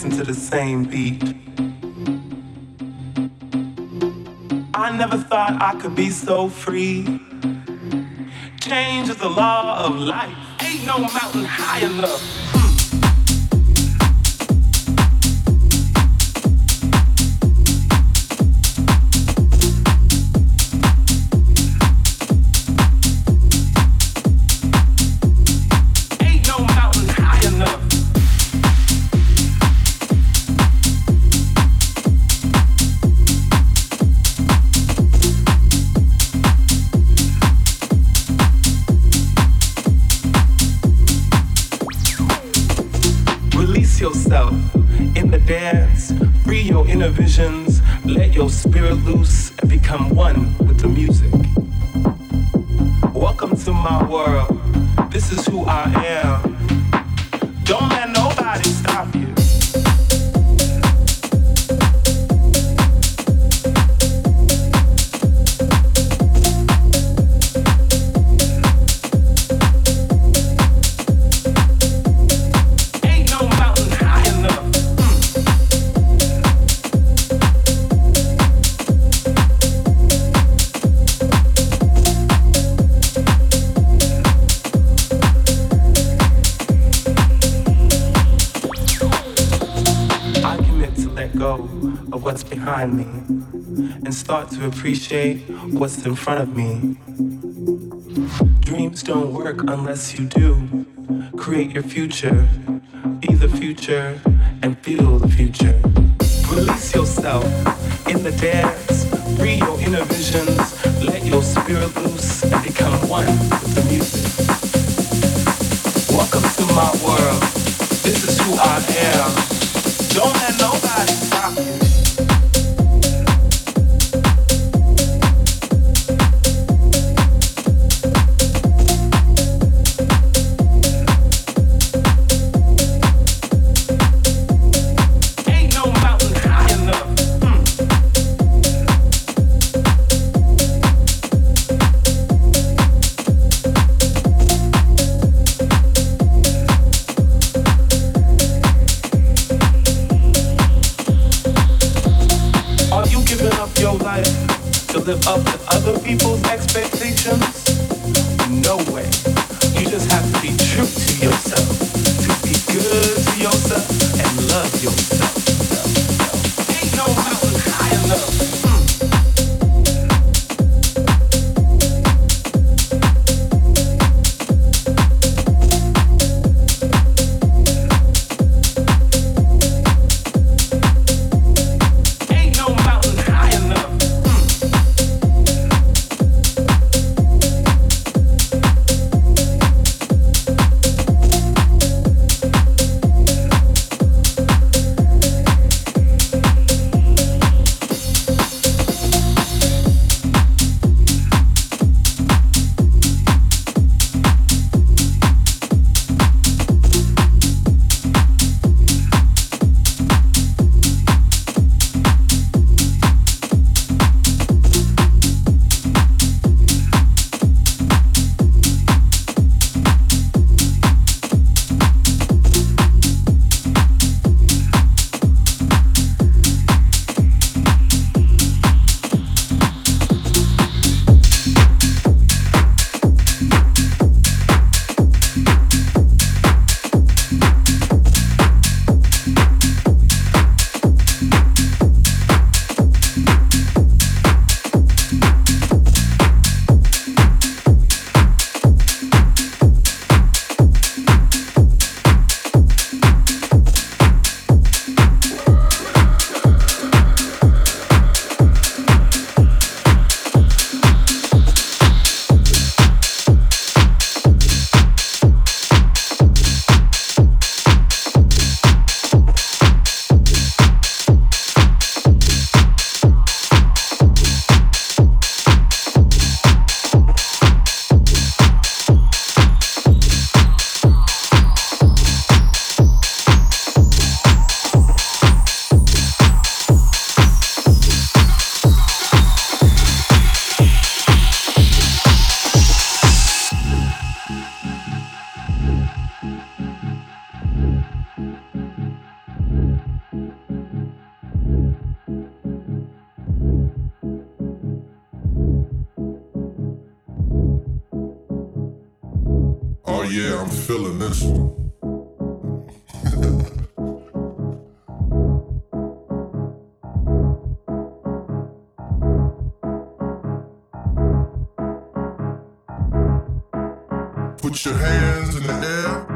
dancing to the same beat. I never thought I could be so free. Change is the law of life. Ain't no mountain high enough. inner visions. Let your spirit loose. Start to appreciate what's in front of me. Dreams don't work unless you do. Create your future, be the future, and feel the future. Release yourself in the dance, free your inner visions, let your spirit loose, and become one up with other people's expectations? No way. You just have to be true to yourself, to be good to yourself, and love yourself. Ain't no mountain high enough. Oh, yeah, I'm feeling this one. Put your hands in the air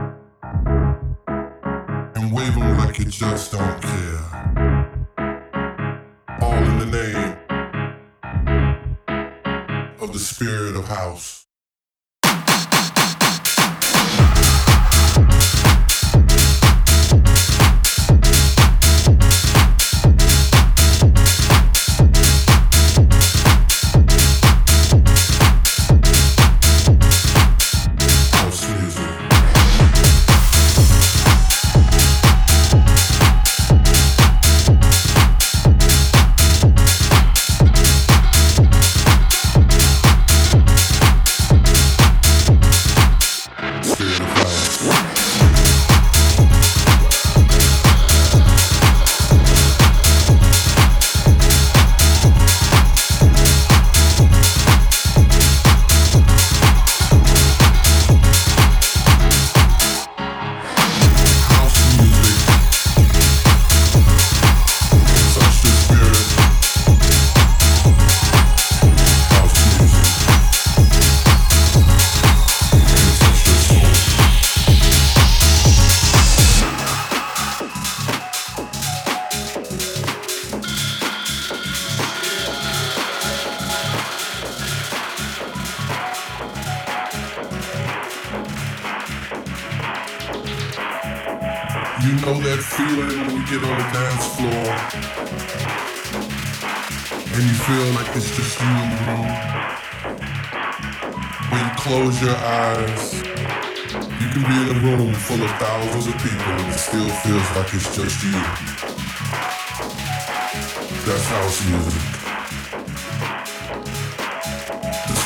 and wave them like you just don't care. All in the name of the spirit of house.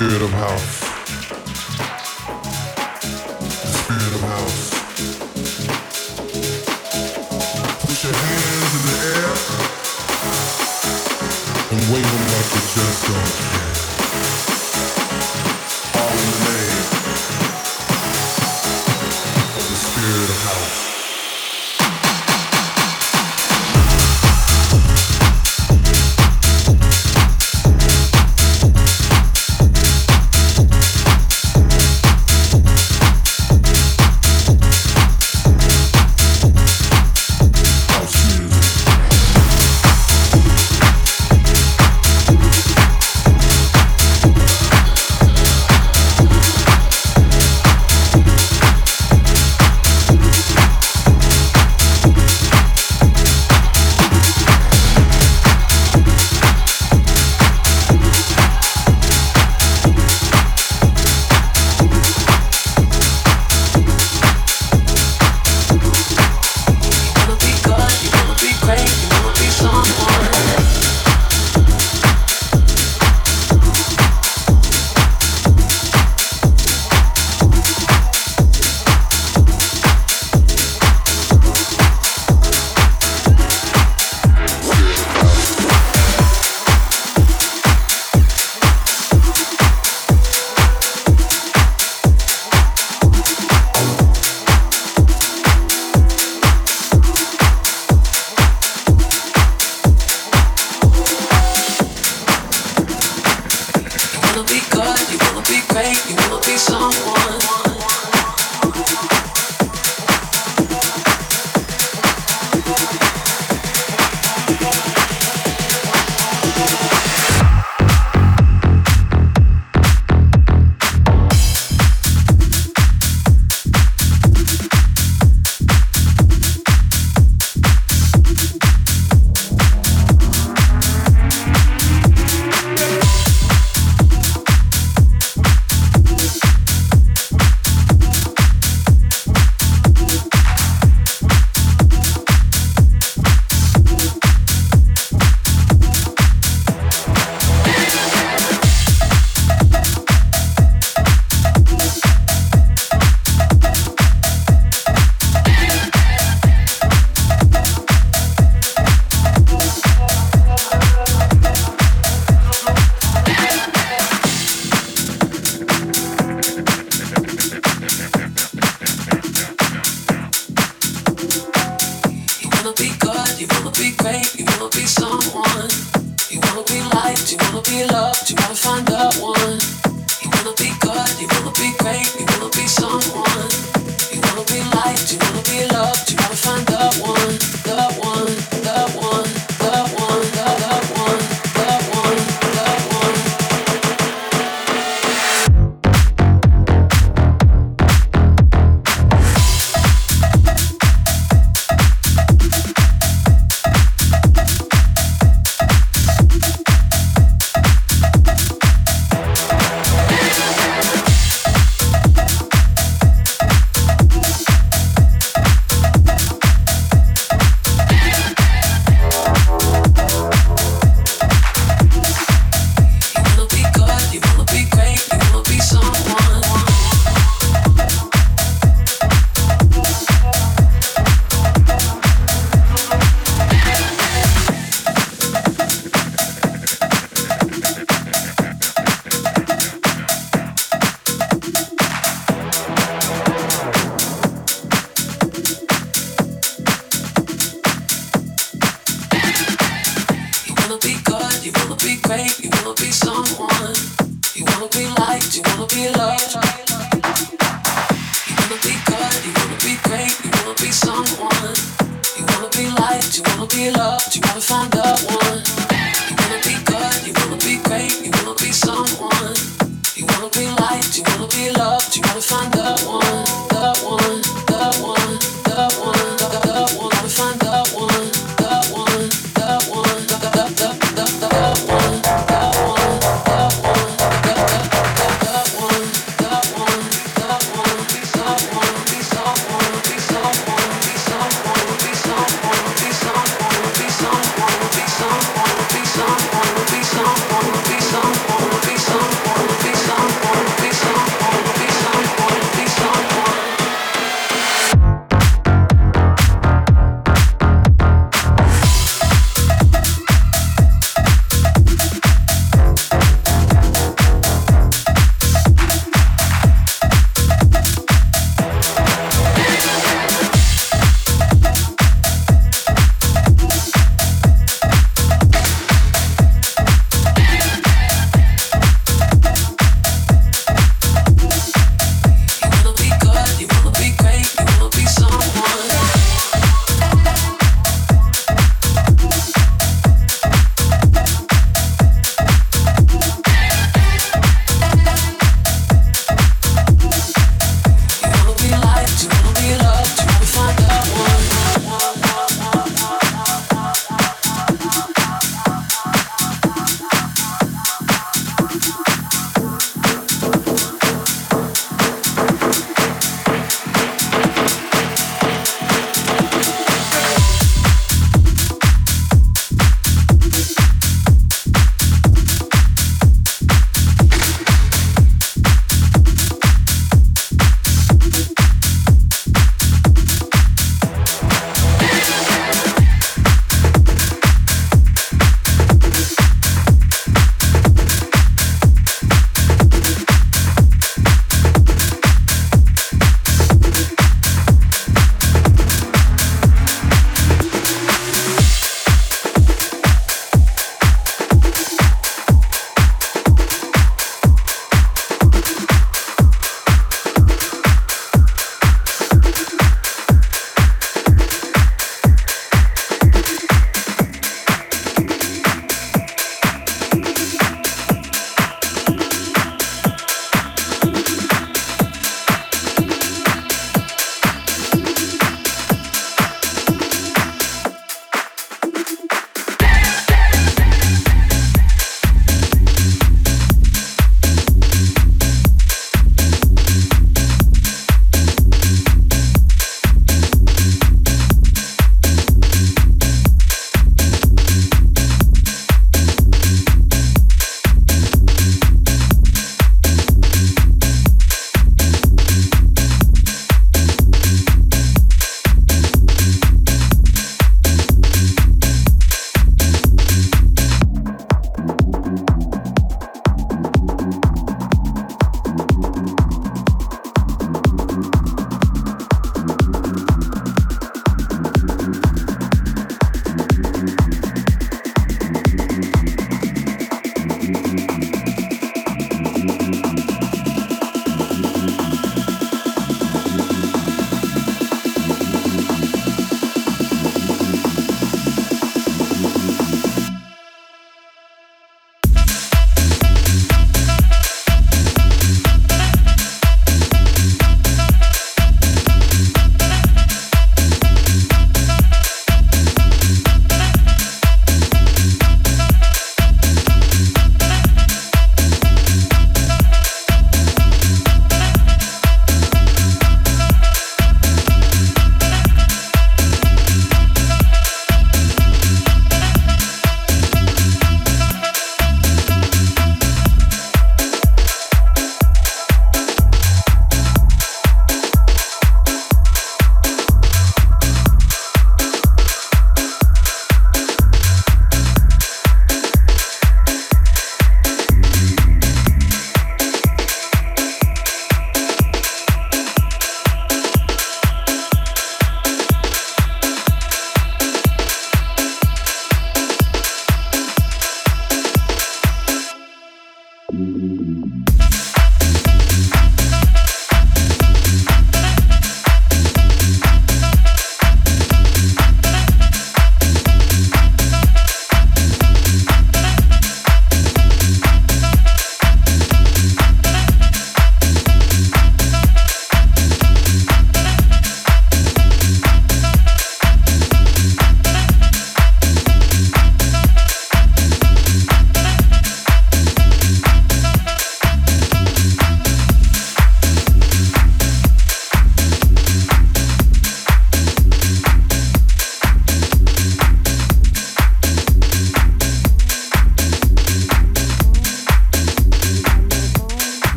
Spirit of house. The spirit of house. Put your hands in the air and wave them like you just don't